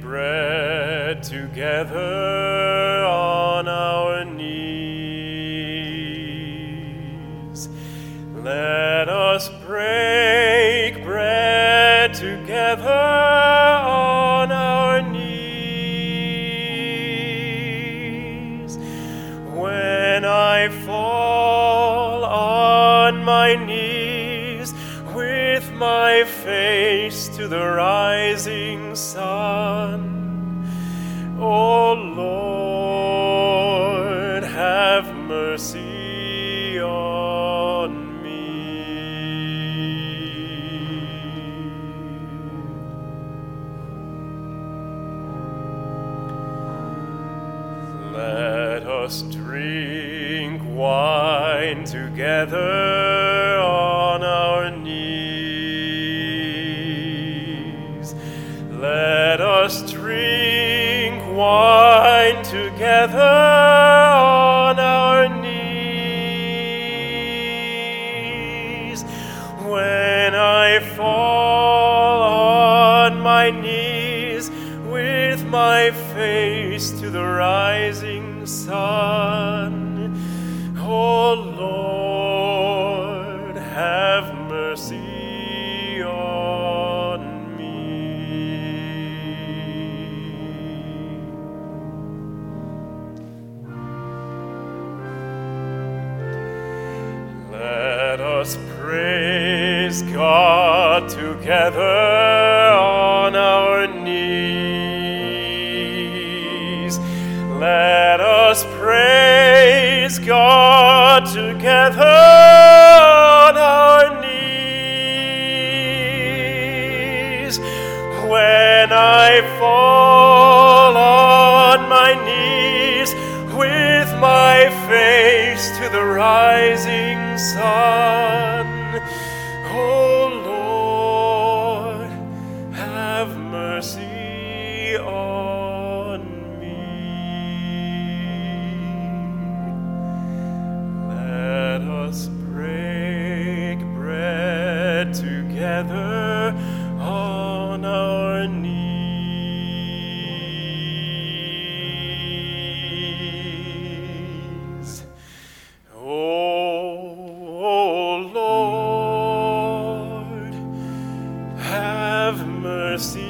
bread together on our knees. Let us break bread together on our knees. When I fall on my knees my face to the rising sun, O Lord, have mercy on me. Let us drink wine together on our knees. Let us drink wine together on our knees. When I fall on my knees with my face to the rising sun, oh Lord, have mercy us praise God together on our knees. Let us praise God together on our knees. When I fall on my knees with my face to the rising sun, mercy.